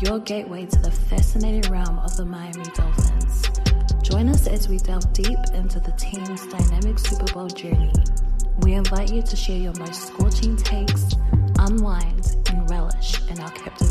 Your gateway to the fascinating realm of the Miami Dolphins. Join us as we delve deep into the team's dynamic Super Bowl journey. We invite you to share your most scorching takes, unwind, and relish in our captivating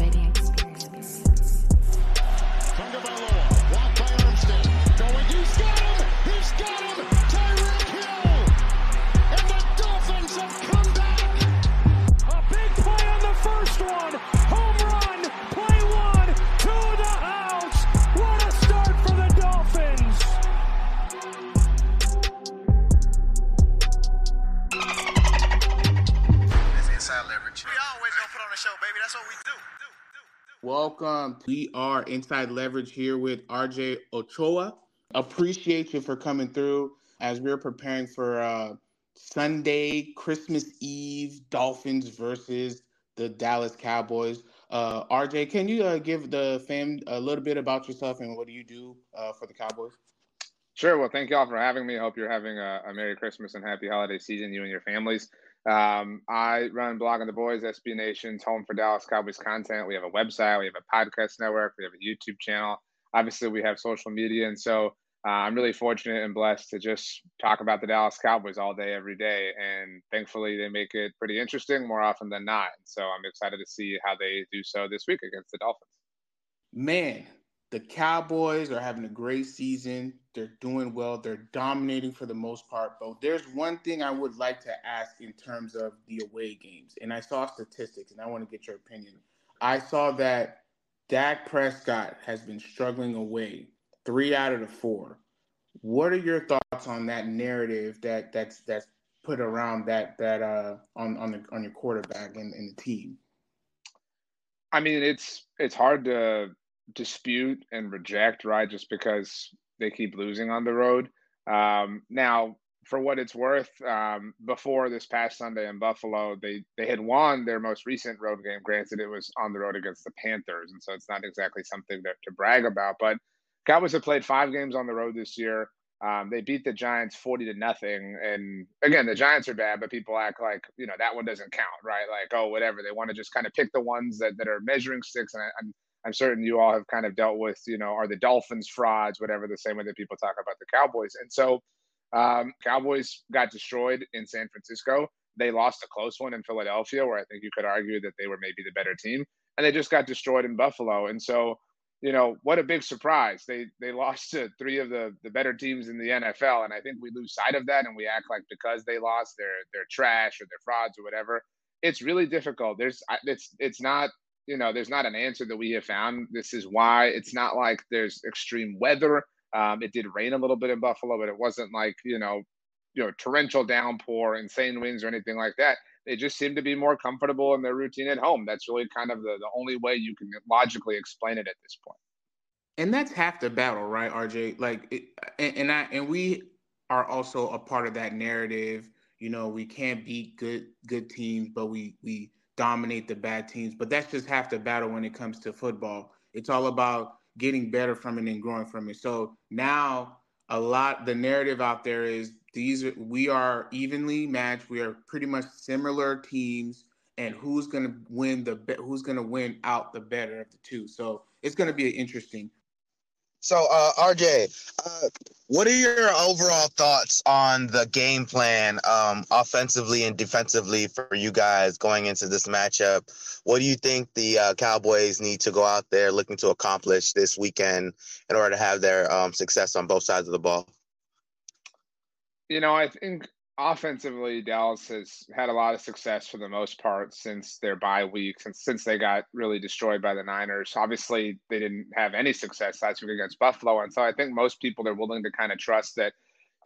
Welcome. We are Inside Leverage here with RJ Ochoa. Appreciate you for coming through as we're preparing for uh, Sunday, Christmas Eve, Dolphins versus the Dallas Cowboys. Uh, RJ, can you uh, give the fam a little bit about yourself and what do you do uh, for the Cowboys? Sure. Well, thank you all for having me. I hope you're having a, a Merry Christmas and Happy Holiday season, you and your families. Um, I run Blogging the Boys, SB Nation's home for Dallas Cowboys content. We have a website, we have a podcast network, we have a YouTube channel. Obviously, we have social media. And so uh, I'm really fortunate and blessed to just talk about the Dallas Cowboys all day, every day. And thankfully, they make it pretty interesting more often than not. So I'm excited to see how they do so this week against the Dolphins. Man, the Cowboys are having a great season. They're doing well. They're dominating for the most part. But there's one thing I would like to ask in terms of the away games. And I saw statistics, and I want to get your opinion. I saw that Dak Prescott has been struggling away three out of the four. What are your thoughts on that narrative that that's that's put around that that uh on on the on your quarterback and, and the team? I mean, it's it's hard to dispute and reject, right? Just because they keep losing on the road. Um, now, for what it's worth, um, before this past Sunday in Buffalo, they they had won their most recent road game. Granted, it was on the road against the Panthers, and so it's not exactly something to, to brag about. But Cowboys have played five games on the road this year. Um, they beat the Giants forty to nothing, and again, the Giants are bad, but people act like you know that one doesn't count, right? Like, oh, whatever. They want to just kind of pick the ones that, that are measuring sticks, and I, I'm certain you all have kind of dealt with, you know, are the Dolphins frauds, whatever, the same way that people talk about the Cowboys. And so, um, Cowboys got destroyed in San Francisco. They lost a close one in Philadelphia, where I think you could argue that they were maybe the better team, and they just got destroyed in Buffalo. And so, you know, what a big surprise. They they lost to three of the the better teams in the NFL, and I think we lose sight of that, and we act like because they lost, they're they're trash or they're frauds or whatever. It's really difficult. There's it's it's not you know there's not an answer that we have found. This is why it's not like there's extreme weather. Um, it did rain a little bit in Buffalo, but it wasn't like you know you know torrential downpour, insane winds, or anything like that they just seem to be more comfortable in their routine at home. That's really kind of the, the only way you can logically explain it at this point. And that's half the battle, right, RJ? Like, it, and, and I and we are also a part of that narrative. You know, we can't beat good good teams, but we we dominate the bad teams. But that's just half the battle when it comes to football. It's all about getting better from it and growing from it. So now a lot the narrative out there is these we are evenly matched. We are pretty much similar teams, and who's going to win the who's going to win out the better of the two. So it's going to be interesting. So, uh, RJ, uh, what are your overall thoughts on the game plan, um, offensively and defensively, for you guys going into this matchup? What do you think the uh, Cowboys need to go out there looking to accomplish this weekend in order to have their um, success on both sides of the ball? You know, I think offensively, Dallas has had a lot of success for the most part since their bye week, since since they got really destroyed by the Niners. Obviously, they didn't have any success last week against Buffalo, and so I think most people are willing to kind of trust that.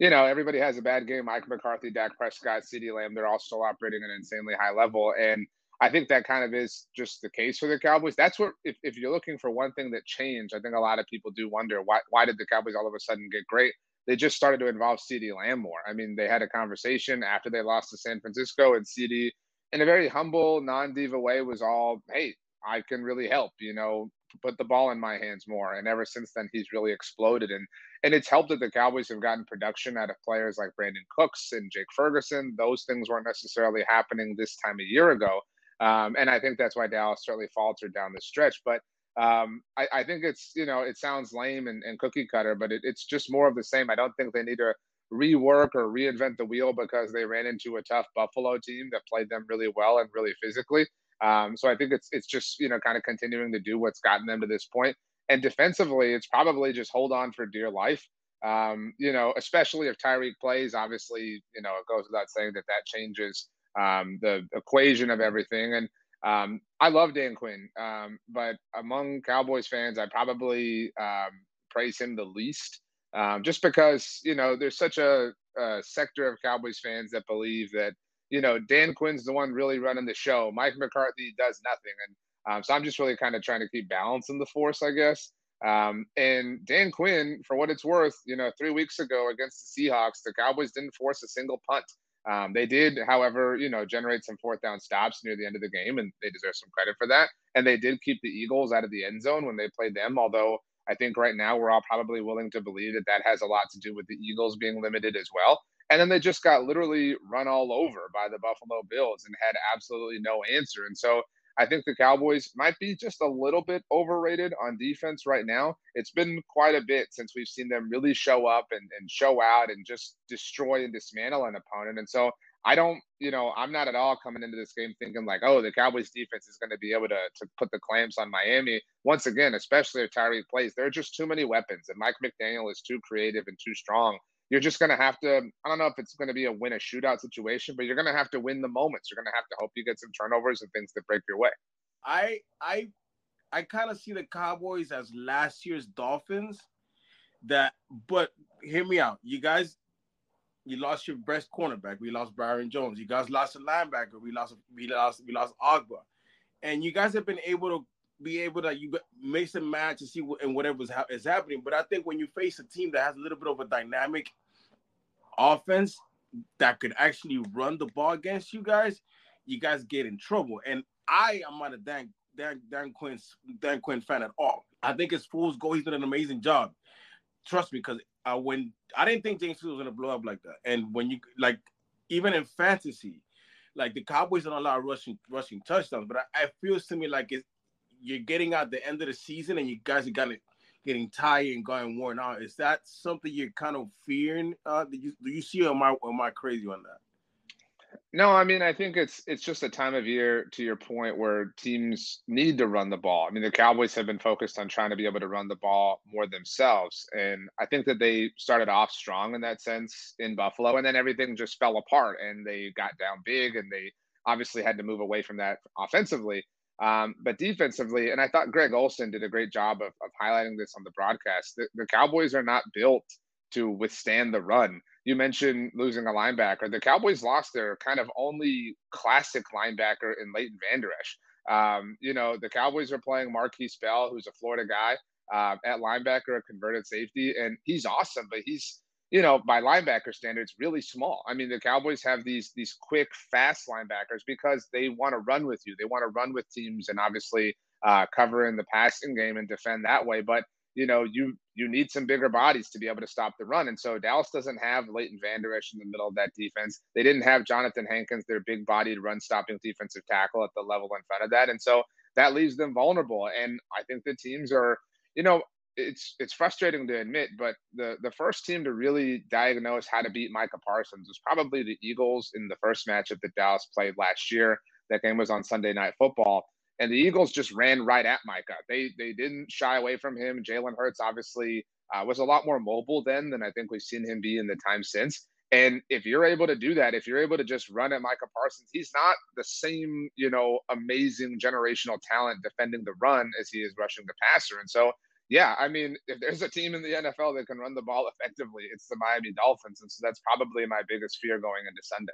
You know, everybody has a bad game. Mike McCarthy, Dak Prescott, CeeDee Lamb, they're all still operating at an insanely high level. And I think that kind of is just the case for the Cowboys. That's what, if, if you're looking for one thing that changed, I think a lot of people do wonder why, why did the Cowboys all of a sudden get great? They just started to involve CeeDee Lamb more. I mean, they had a conversation after they lost to San Francisco, and CeeDee, in a very humble, non diva way, was all, "Hey, I can really help." You know, put the ball in my hands more. And ever since then, he's really exploded. And and it's helped that the Cowboys have gotten production out of players like Brandin Cooks and Jake Ferguson. Those things weren't necessarily happening this time a year ago. Um, and I think that's why Dallas certainly faltered down the stretch. But um, I, I, think it's you know it sounds lame and, and cookie cutter, but it, it's just more of the same. I don't think they need to rework or reinvent the wheel because they ran into a tough Buffalo team that played them really well and really physically. Um, so I think it's it's just you know kind of continuing to do what's gotten them to this point. And defensively, it's probably just hold on for dear life. Um, you know, especially if Tyreek plays. Obviously, you know it goes without saying that that changes um, the equation of everything. And um, I love Dan Quinn, um, but among Cowboys fans, I probably um, praise him the least, um, just because you know there's such a, a, sector of Cowboys fans that believe that you know Dan Quinn's the one really running the show. Mike McCarthy does nothing, and um, so I'm just really kind of trying to keep balance in the force, I guess. Um, and Dan Quinn, for what it's worth, you know, three weeks ago against the Seahawks, the Cowboys didn't force a single punt. Um, they did, however, you know, generate some fourth down stops near the end of the game, and they deserve some credit for that. And they did keep the Eagles out of the end zone when they played them, although I think right now we're all probably willing to believe that that has a lot to do with the Eagles being limited as well. And then they just got literally run all over by the Buffalo Bills and had absolutely no answer. And so I think the Cowboys might be just a little bit overrated on defense right now. It's been quite a bit since we've seen them really show up and, and show out and just destroy and dismantle an opponent. And so I don't, you know, I'm not at all coming into this game thinking like, oh, the Cowboys defense is going to be able to, to put the clamps on Miami. Once again, especially if Tyreek plays, there are just too many weapons. And Mike McDaniel is too creative and too strong you're just going to have to i don't know if it's going to be a win a shootout situation but you're going to have to win the moments. You're going to have to hope you get some turnovers and things that break your way. I i i kind of see the cowboys as last year's dolphins that but hear me out. You guys you lost your best cornerback. We lost Byron Jones. You guys lost a linebacker. We lost we lost we lost Ogbah and you guys have been able to be able to you make some match and see what and whatever is happening. But I think when you face a team that has a little bit of a dynamic offense that could actually run the ball against you guys, you guys get in trouble. And I am not a Dan Dan, Dan Quinn Dan Quinn fan at all. I think it's fool's goal. He's done an amazing job. Trust me, because uh, when I didn't think James Fields was gonna blow up like that, and when you like even in fantasy, like the Cowboys don't allow rushing rushing touchdowns, but I, I feel to me like it's you're getting out the end of the season and you guys are kind of getting tired and going worn out. Is that something you're kind of fearing? Uh, do you do you see? Am I am I crazy on that? No, I mean, I think it's it's just a time of year, to your point, where teams need to run the ball. I mean, the Cowboys have been focused on trying to be able to run the ball more themselves, and I think that they started off strong in that sense in Buffalo, and then everything just fell apart, and they got down big, and they obviously had to move away from that offensively. Um, but defensively, and I thought Greg Olsen did a great job of, of highlighting this on the broadcast. The, the Cowboys are not built to withstand the run you mentioned losing a linebacker. The Cowboys lost their kind of only classic linebacker in Leighton Vander Esch. Um, you know, the Cowboys are playing Markquese Bell, who's a Florida guy, uh, at linebacker, a converted safety, and he's awesome, but he's you know, by linebacker standards, really small. I mean, the Cowboys have these these quick, fast linebackers because they want to run with you. They want to run with teams and obviously uh, cover in the passing game and defend that way. But you know, you you need some bigger bodies to be able to stop the run. And so Dallas doesn't have Leighton Vander Esch in the middle of that defense. They didn't have Johnathan Hankins, their big bodied run stopping defensive tackle at the level in front of that. And so that leaves them vulnerable. And I think the teams are, you know, it's it's frustrating to admit, but the the first team to really diagnose how to beat Micah Parsons was probably the Eagles in the first matchup that Dallas played last year. That game was on Sunday Night Football and the Eagles just ran right at Micah. They they didn't shy away from him. Jalen Hurts obviously uh, was a lot more mobile then than I think we've seen him be in the time since. And if you're able to do that, if you're able to just run at Micah Parsons, he's not the same, you know, amazing generational talent defending the run as he is rushing the passer. And so, yeah, I mean, if there's a team in the NFL that can run the ball effectively, it's the Miami Dolphins. And so that's probably my biggest fear going into Sunday.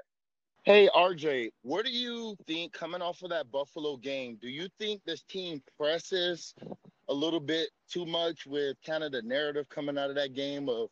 Hey, RJ, what do you think coming off of that Buffalo game? Do you think this team presses a little bit too much with kind of the narrative coming out of that game of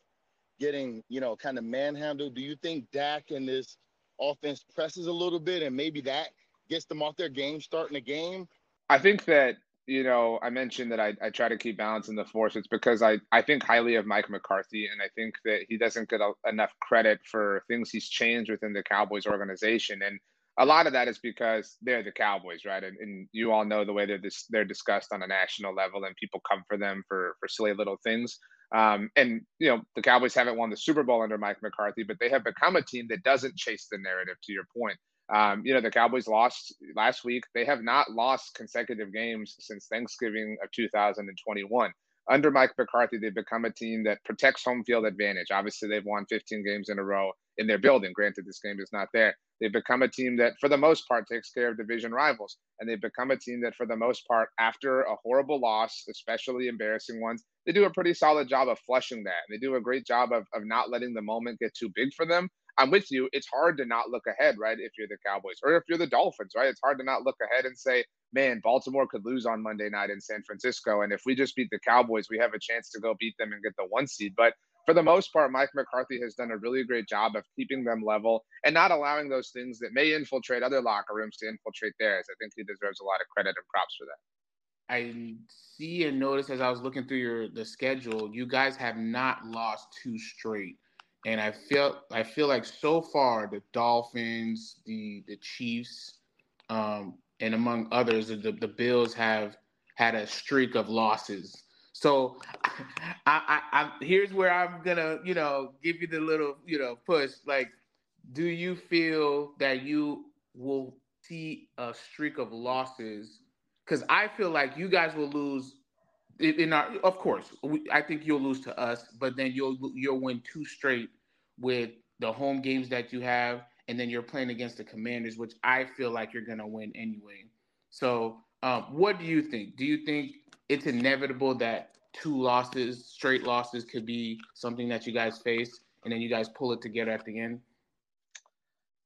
getting, you know, kind of manhandled? Do you think Dak and this offense presses a little bit and maybe that gets them off their game starting the game? I think that you know, I mentioned that I, I try to keep balance in the force. It's because I, I think highly of Mike McCarthy, and I think that he doesn't get a, enough credit for things he's changed within the Cowboys organization. And a lot of that is because they're the Cowboys, right? And, and you all know the way they're dis- they're discussed on a national level, and people come for them for for silly little things. Um, and you know, the Cowboys haven't won the Super Bowl under Mike McCarthy, but they have become a team that doesn't chase the narrative. To your point, um, you know, the Cowboys lost last week. They have not lost consecutive games since Thanksgiving of 2021. Under Mike McCarthy, they've become a team that protects home field advantage. Obviously, they've won 15 games in a row in their building. Granted, this game is not there. They've become a team that, for the most part, takes care of division rivals. And they've become a team that, for the most part, after a horrible loss, especially embarrassing ones, they do a pretty solid job of flushing that. They do a great job of, of not letting the moment get too big for them I'm with you. It's hard to not look ahead, right? If you're the Cowboys or if you're the Dolphins, right? It's hard to not look ahead and say, man, Baltimore could lose on Monday night in San Francisco. And if we just beat the Cowboys, we have a chance to go beat them and get the one seed. But for the most part, Mike McCarthy has done a really great job of keeping them level and not allowing those things that may infiltrate other locker rooms to infiltrate theirs. I think he deserves a lot of credit and props for that. I see and notice as I was looking through your the schedule, you guys have not lost two straight and I feel I feel like so far the Dolphins, the the Chiefs, um, and among others, the, the Bills have had a streak of losses. So, I, I, I here's where I'm gonna you know give you the little you know push. Like, do you feel that you will see a streak of losses? Because I feel like you guys will lose in our, of course, we, I think you'll lose to us, but then you'll you'll win two straight with the home games that you have, and then you're playing against the Commanders, which I feel like you're gonna win anyway. So, um, what do you think? Do you think it's inevitable that two losses, straight losses, could be something that you guys face, and then you guys pull it together at the end?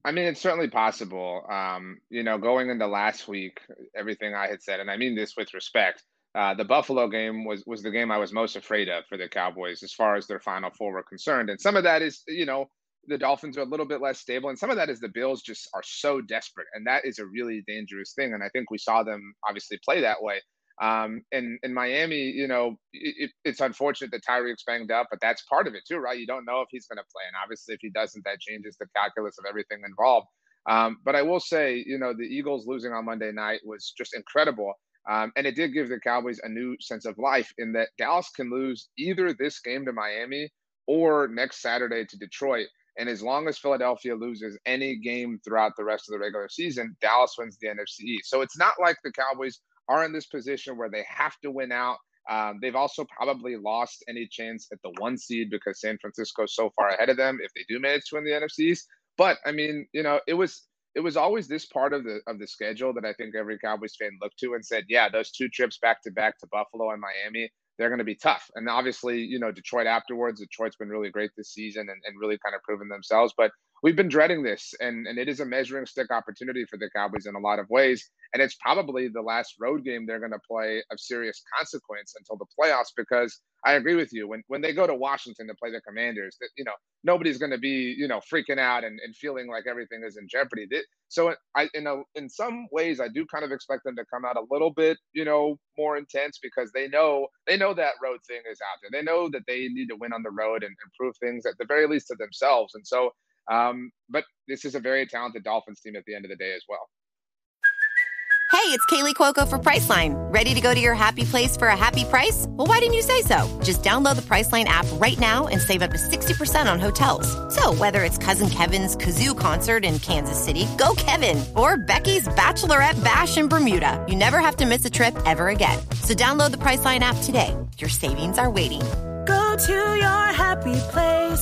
I mean, it's certainly possible. Um, you know, going into last week, everything I had said, and I mean this with respect, uh, the Buffalo game was was the game I was most afraid of for the Cowboys as far as their Final Four were concerned. And some of that is, you know, the Dolphins are a little bit less stable, and some of that is the Bills just are so desperate, and that is a really dangerous thing. And I think we saw them obviously play that way. Um, and in Miami, you know, it, it's unfortunate that Tyreek's banged up, but that's part of it too, right? You don't know if he's going to play, and obviously, if he doesn't, that changes the calculus of everything involved. Um, but I will say, you know, the Eagles losing on Monday night was just incredible. Um, and it did give the Cowboys a new sense of life in that Dallas can lose either this game to Miami or next Saturday to Detroit. And as long as Philadelphia loses any game throughout the rest of the regular season, Dallas wins the NFC East. So it's not like the Cowboys are in this position where they have to win out. Um, they've also probably lost any chance at the one seed because San Francisco is so far ahead of them if they do manage to win the NFC East. But I mean, you know, it was it was always this part of the of the schedule that I think every Cowboys fan looked to and said, yeah, those two trips back to back to Buffalo and Miami, they're going to be tough. And obviously, you know, Detroit afterwards, Detroit's been really great this season and, and really kind of proven themselves. But we've been dreading this, and, and it is a measuring stick opportunity for the Cowboys in a lot of ways. And it's probably the last road game they're going to play of serious consequence until the playoffs because I agree with you. When when they go to Washington to play the Commanders, that you know nobody's going to be you know freaking out and, and feeling like everything is in jeopardy. So I in a, in some ways I do kind of expect them to come out a little bit you know more intense because they know they know that road thing is out there. They know that they need to win on the road and, prove things at the very least to themselves. And so, um, but this is a very talented Dolphins team at the end of the day as well. Hey, it's Kaley Cuoco for Priceline. Ready to go to your happy place for a happy price? Well, why didn't you say so? Just download the Priceline app right now and save up to 60% on hotels. So, whether it's Cousin Kevin's Kazoo concert in Kansas City, go Kevin, or Becky's Bachelorette Bash in Bermuda, you never have to miss a trip ever again. So, download the Priceline app today. Your savings are waiting. Go to your happy place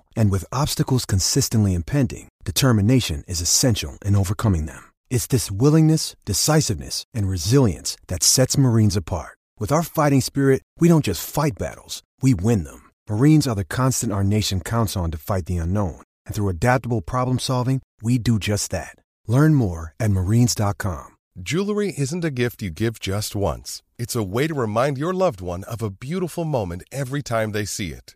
And with obstacles consistently impending, determination is essential in overcoming them. It's this willingness, decisiveness, and resilience that sets Marines apart. With our fighting spirit, we don't just fight battles, we win them. Marines are the constant our nation counts on to fight the unknown. And through adaptable problem solving, we do just that. Learn more at marines.com. Jewelry isn't a gift you give just once. It's a way to remind your loved one of a beautiful moment every time they see it.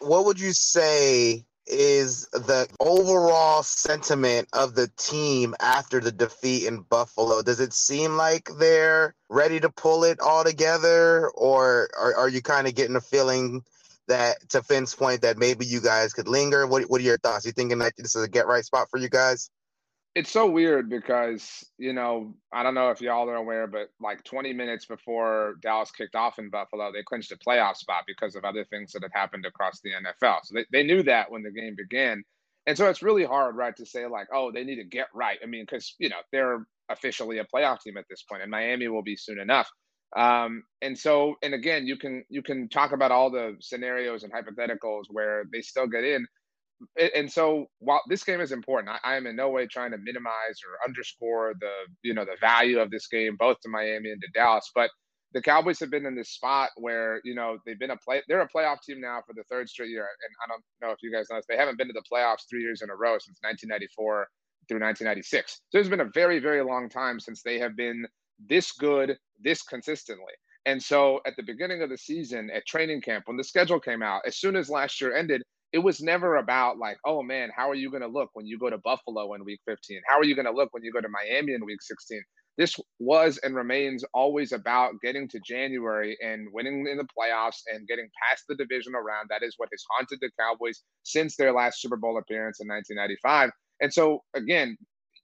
What would you say is the overall sentiment of the team after the defeat in Buffalo? Does it seem like they're ready to pull it all together, or are, are you kind of getting a feeling that, to Finn's point, that maybe you guys could linger? What What are your thoughts? You thinking that this is a get right spot for you guys? It's so weird because you know I don't know if y'all are aware, but like 20 minutes before Dallas kicked off in Buffalo, they clinched a playoff spot because of other things that had happened across the NFL. So they, they knew that when the game began, and so it's really hard, right, to say like, oh, they need to get right. I mean, because you know they're officially a playoff team at this point, and Miami will be soon enough. Um, and so, and again, you can you can talk about all the scenarios and hypotheticals where they still get in and so while this game is important, I, I am in no way trying to minimize or underscore the you know the value of this game, both to Miami and to Dallas. But the Cowboys have been in this spot where you know they've been a play. They're a playoff team now for the third straight year, and I don't know if you guys know this. They haven't been to the playoffs three years in a row since 1994 through 1996. So it's been a very very long time since they have been this good this consistently. And so at the beginning of the season at training camp, when the schedule came out, as soon as last year ended, it was never about like, oh man, how are you going to look when you go to Buffalo in week 15? How are you going to look when you go to Miami in week 16? this was and remains always about getting to January and winning in the playoffs and getting past the divisional round. That is what has haunted the Cowboys since their last Super Bowl appearance in 1995. And so, again,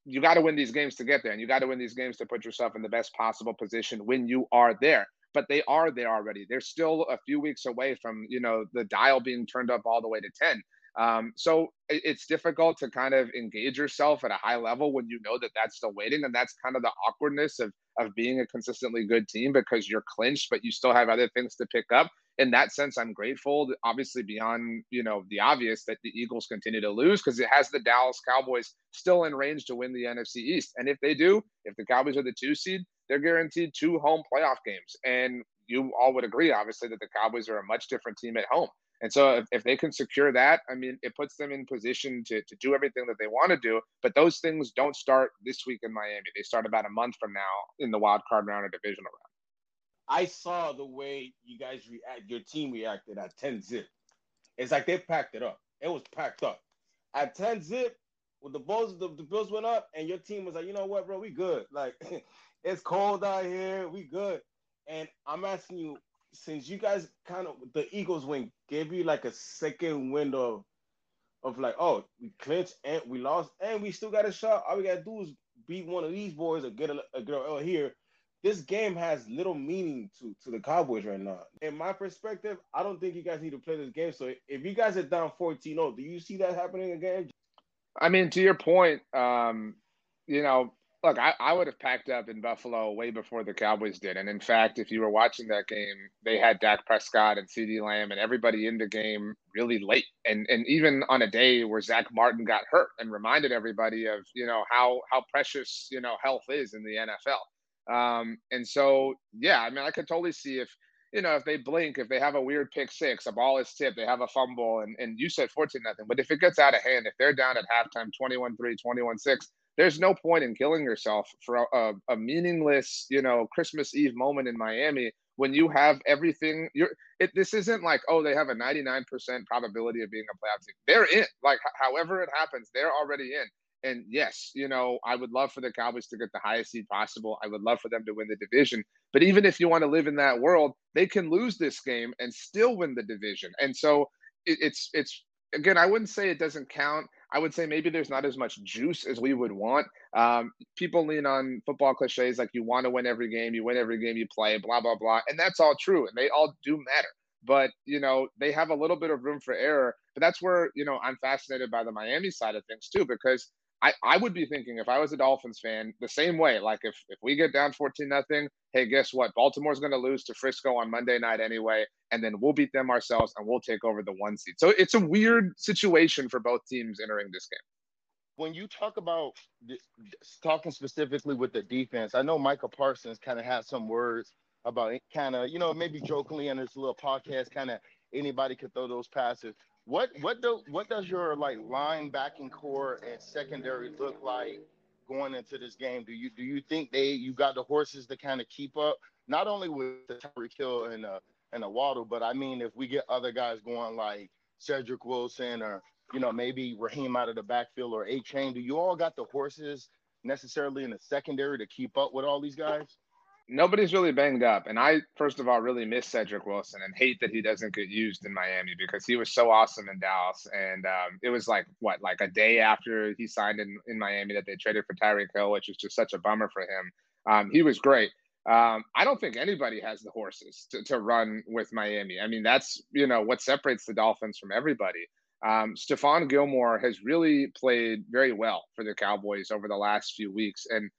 you got to win these games to get there, and you got to win these games to put yourself in the best possible position when you are there. But they are there already. They're still a few weeks away from you know the dial being turned up all the way to ten. Um, so it's difficult to kind of engage yourself at a high level when you know that that's still waiting, and that's kind of the awkwardness of of being a consistently good team because you're clinched, but you still have other things to pick up. In that sense, I'm grateful. Obviously, beyond you know the obvious that the Eagles continue to lose because it has the Dallas Cowboys still in range to win the NFC East, and if they do, if the Cowboys are the two seed, they're guaranteed two home playoff games, and you all would agree, obviously, that the Cowboys are a much different team at home. And so if, if they can secure that, I mean, it puts them in position to, to do everything that they want to do. But those things don't start this week in Miami. They start about a month from now in the wild card round or divisional round. I saw the way you guys react, your team reacted at 10 zip. It's like they packed it up. It was packed up. At 10 zip, when the Bulls, the, the Bills went up, and your team was like, you know what, bro, we good. Like, it's cold out here. We good. And I'm asking you, since you guys kind of the Eagles win gave you like a second window of like, oh, we clinched and we lost and we still got a shot. All we gotta do is beat one of these boys or get a, a girl here. This game has little meaning to to the Cowboys right now. In my perspective, I don't think you guys need to play this game. So if you guys are down 14-0, do you see that happening again? I mean, to your point, um, you know, look, I, I would have packed up in Buffalo way before the Cowboys did. And in fact, if you were watching that game, they had Dak Prescott and CeeDee Lamb and everybody in the game really late. And and even on a day where Zack Martin got hurt and reminded everybody of, you know, how how precious, you know, health is in the NFL. Um, and so yeah, I mean I could totally see if you know, if they blink, if they have a weird pick six, a ball is tipped, they have a fumble, and, and you said 14 nothing. But if it gets out of hand, if they're down at halftime 21 3, 21 6, there's no point in killing yourself for a, a, meaningless, you know, Christmas Eve moment in Miami when you have everything. You're it. This isn't like oh they have a 99% probability of being a playoff team. They're in. Like however it happens, they're already in. And yes, you know, I would love for the Cowboys to get the highest seed possible. I would love for them to win the division. But even if you want to live in that world, they can lose this game and still win the division. And so it, it's it's again, I wouldn't say it doesn't count. I would say maybe there's not as much juice as we would want. Um, people lean on football cliches like you want to win every game, you win every game you play, blah, blah, blah. And that's all true. And they all do matter. But, you know, they have a little bit of room for error. But that's where, you know, I'm fascinated by the Miami side of things too, because I, I would be thinking if I was a Dolphins fan the same way. Like if if we get down fourteen nothing, hey, guess what? Baltimore's going to lose to Frisco on Monday night anyway, and then we'll beat them ourselves and we'll take over the one seed. So it's a weird situation for both teams entering this game. When you talk about talking specifically with the defense, I know Michael Parsons kind of had some words about kind of you know maybe jokingly on this little podcast, kind of anybody could throw those passes. What what do what does your like linebacking core and secondary look like going into this game? Do you do you think they you got the horses to kind of keep up not only with the Tyreek Hill and uh and a Waddle, but I mean if we get other guys going like Cedric Wilson or you know maybe Raheem out of the backfield or Achane, do you all got the horses necessarily in the secondary to keep up with all these guys? Nobody's really banged up. And I, first of all, really miss Cedric Wilson and hate that he doesn't get used in Miami because he was so awesome in Dallas. And um, it was like, what, like a day after he signed in, in Miami that they traded for Tyreek Hill, which is just such a bummer for him. Um, he was great. Um, I don't think anybody has the horses to, to run with Miami. I mean, that's, you know, what separates the Dolphins from everybody. Um, Stephon Gilmore has really played very well for the Cowboys over the last few weeks. And,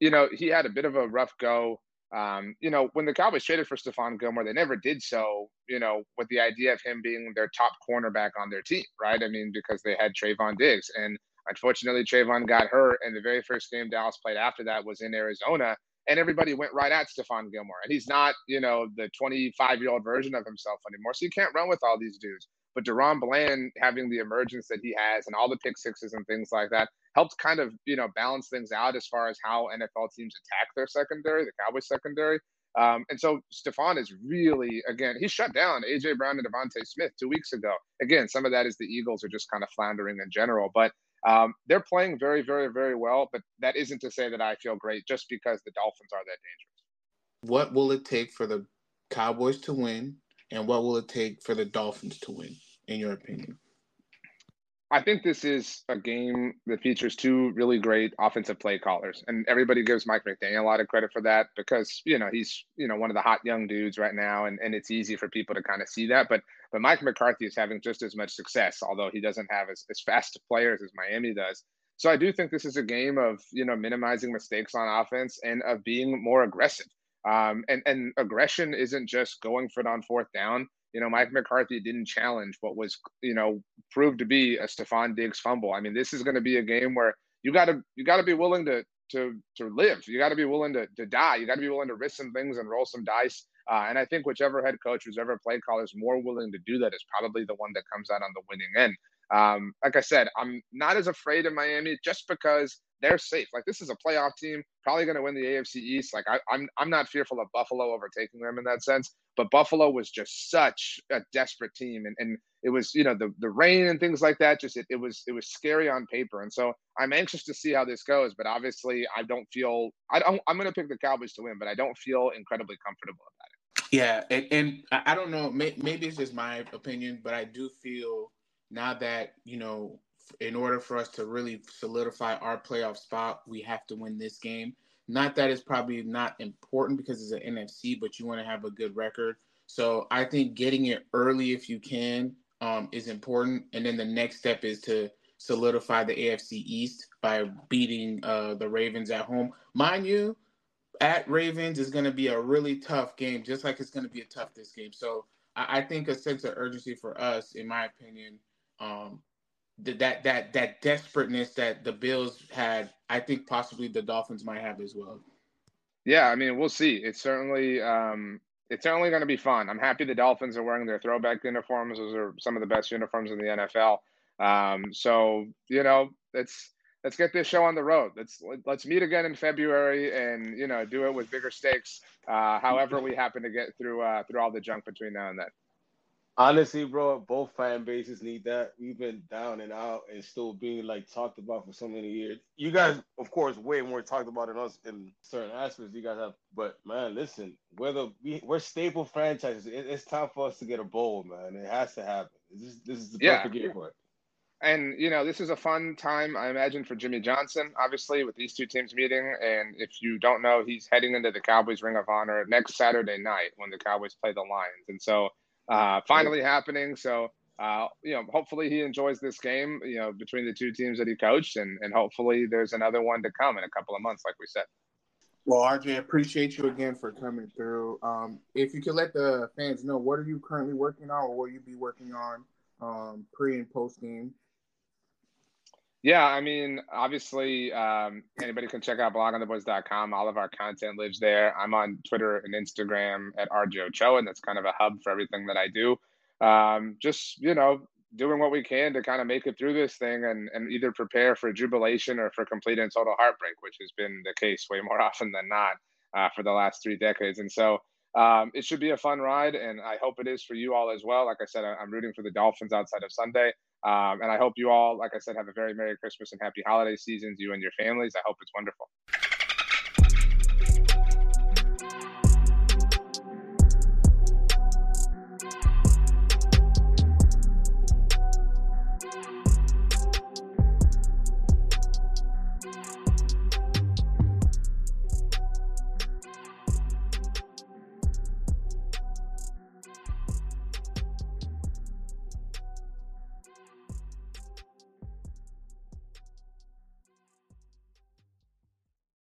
you know, he had a bit of a rough go um, you know, when the Cowboys traded for Stephon Gilmore, they never did so, you know, with the idea of him being their top cornerback on their team, right? I mean, because they had Trevon Diggs. And unfortunately, Trevon got hurt. And the very first game Dallas played after that was in Arizona. And everybody went right at Stephon Gilmore. And he's not, you know, the 25 year old version of himself anymore. So you can't run with all these dudes. But DaRon Bland having the emergence that he has and all the pick sixes and things like that, helped kind of you know balance things out as far as how NFL teams attack their secondary, the Cowboys secondary. Um, and so Stephon is really again he shut down AJ Brown and DeVonta Smith two weeks ago. Again, some of that is the Eagles are just kind of floundering in general, but Um, they're playing very, very, very well, but that isn't to say that I feel great just because the Dolphins are that dangerous. What will it take for the Cowboys to win, and what will it take for the Dolphins to win, in your opinion? I think this is a game that features two really great offensive play callers, and everybody gives Mike McDaniel a lot of credit for that because you know he's you know one of the hot young dudes right now, and, and it's easy for people to kind of see that. But but Mike McCarthy is having just as much success, although he doesn't have as, as fast players as Miami does. So I do think this is a game of you know minimizing mistakes on offense and of being more aggressive. Um, and and aggression isn't just going for it on fourth down. You know, Mike McCarthy didn't challenge what was, you know, proved to be a Stefon Diggs fumble. I mean, this is going to be a game where you got to you got to be willing to to to live. You got to be willing to to die. You got to be willing to risk some things and roll some dice. Uh, and I think whichever head coach, whichever play caller is more willing to do that is probably the one that comes out on the winning end. Um, like I said, I'm not as afraid of Miami just because they're safe. Like this is a playoff team, probably going to win the AFC East. Like I, I'm, I'm not fearful of Buffalo overtaking them in that sense. But Buffalo was just such a desperate team, and, and it was you know the the rain and things like that. Just it, it was it was scary on paper, and so I'm anxious to see how this goes. But obviously, I don't feel I don't I'm going to pick the Cowboys to win, but I don't feel incredibly comfortable about it. Yeah, and, and I don't know. Maybe it's just my opinion, but I do feel now that you know in order for us to really solidify our playoff spot, we have to win this game. Not that it's probably not important because it's an NFC, but you want to have a good record. So I think getting it early if you can um, is important. And then the next step is to solidify the AFC East by beating uh, the Ravens at home. Mind you, at Ravens is going to be a really tough game, just like it's going to be a tough this game. So I, I think a sense of urgency for us, in my opinion, um, that that that desperateness that the Bills had, I think possibly the Dolphins might have as well. Yeah, I mean, we'll see. It's certainly um, it's certainly going to be fun. I'm happy the Dolphins are wearing their throwback uniforms. Those are some of the best uniforms in the NFL. Um, so you know, let's let's get this show on the road. Let's let's meet again in February and you know do it with bigger stakes. Uh, however, we happen to get through uh, through all the junk between now and then. Honestly, bro, both fan bases need that. We've been down and out and still being like talked about for so many years. You guys, of course, way more talked about than us in certain aspects you guys have. But man, listen, whether we we're staple franchises, it, it's time for us to get a bowl, man. It has to happen. This is this is the perfect Yeah. year for it. And you know, this is a fun time, I imagine, for Jimmy Johnson. Obviously, with these two teams meeting, and if you don't know, he's heading into the Cowboys Ring of Honor next Saturday night when the Cowboys play the Lions, and so uh, finally happening. So uh, you know, hopefully he enjoys this game. You know, between the two teams that he coached, and and hopefully there's another one to come in a couple of months, like we said. Well, RJ, appreciate you again for coming through. Um, if you could let the fans know, what are you currently working on, or will you be working on um, pre and post game? Yeah, I mean, obviously, um, anybody can check out bloggingtheboys.com. All of our content lives there. I'm on Twitter and Instagram at RJ Ochoa, and that's kind of a hub for everything that I do. Um, just, you know, doing what we can to kind of make it through this thing and, and either prepare for jubilation or for complete and total heartbreak, which has been the case way more often than not uh, for the last three decades. And so um, it should be a fun ride, and I hope it is for you all as well. Like I said, I'm rooting for the Dolphins outside of Sunday. Um, and I hope you all, like I said, have a very Merry Christmas and Happy Holiday seasons, you and your families. I hope it's wonderful.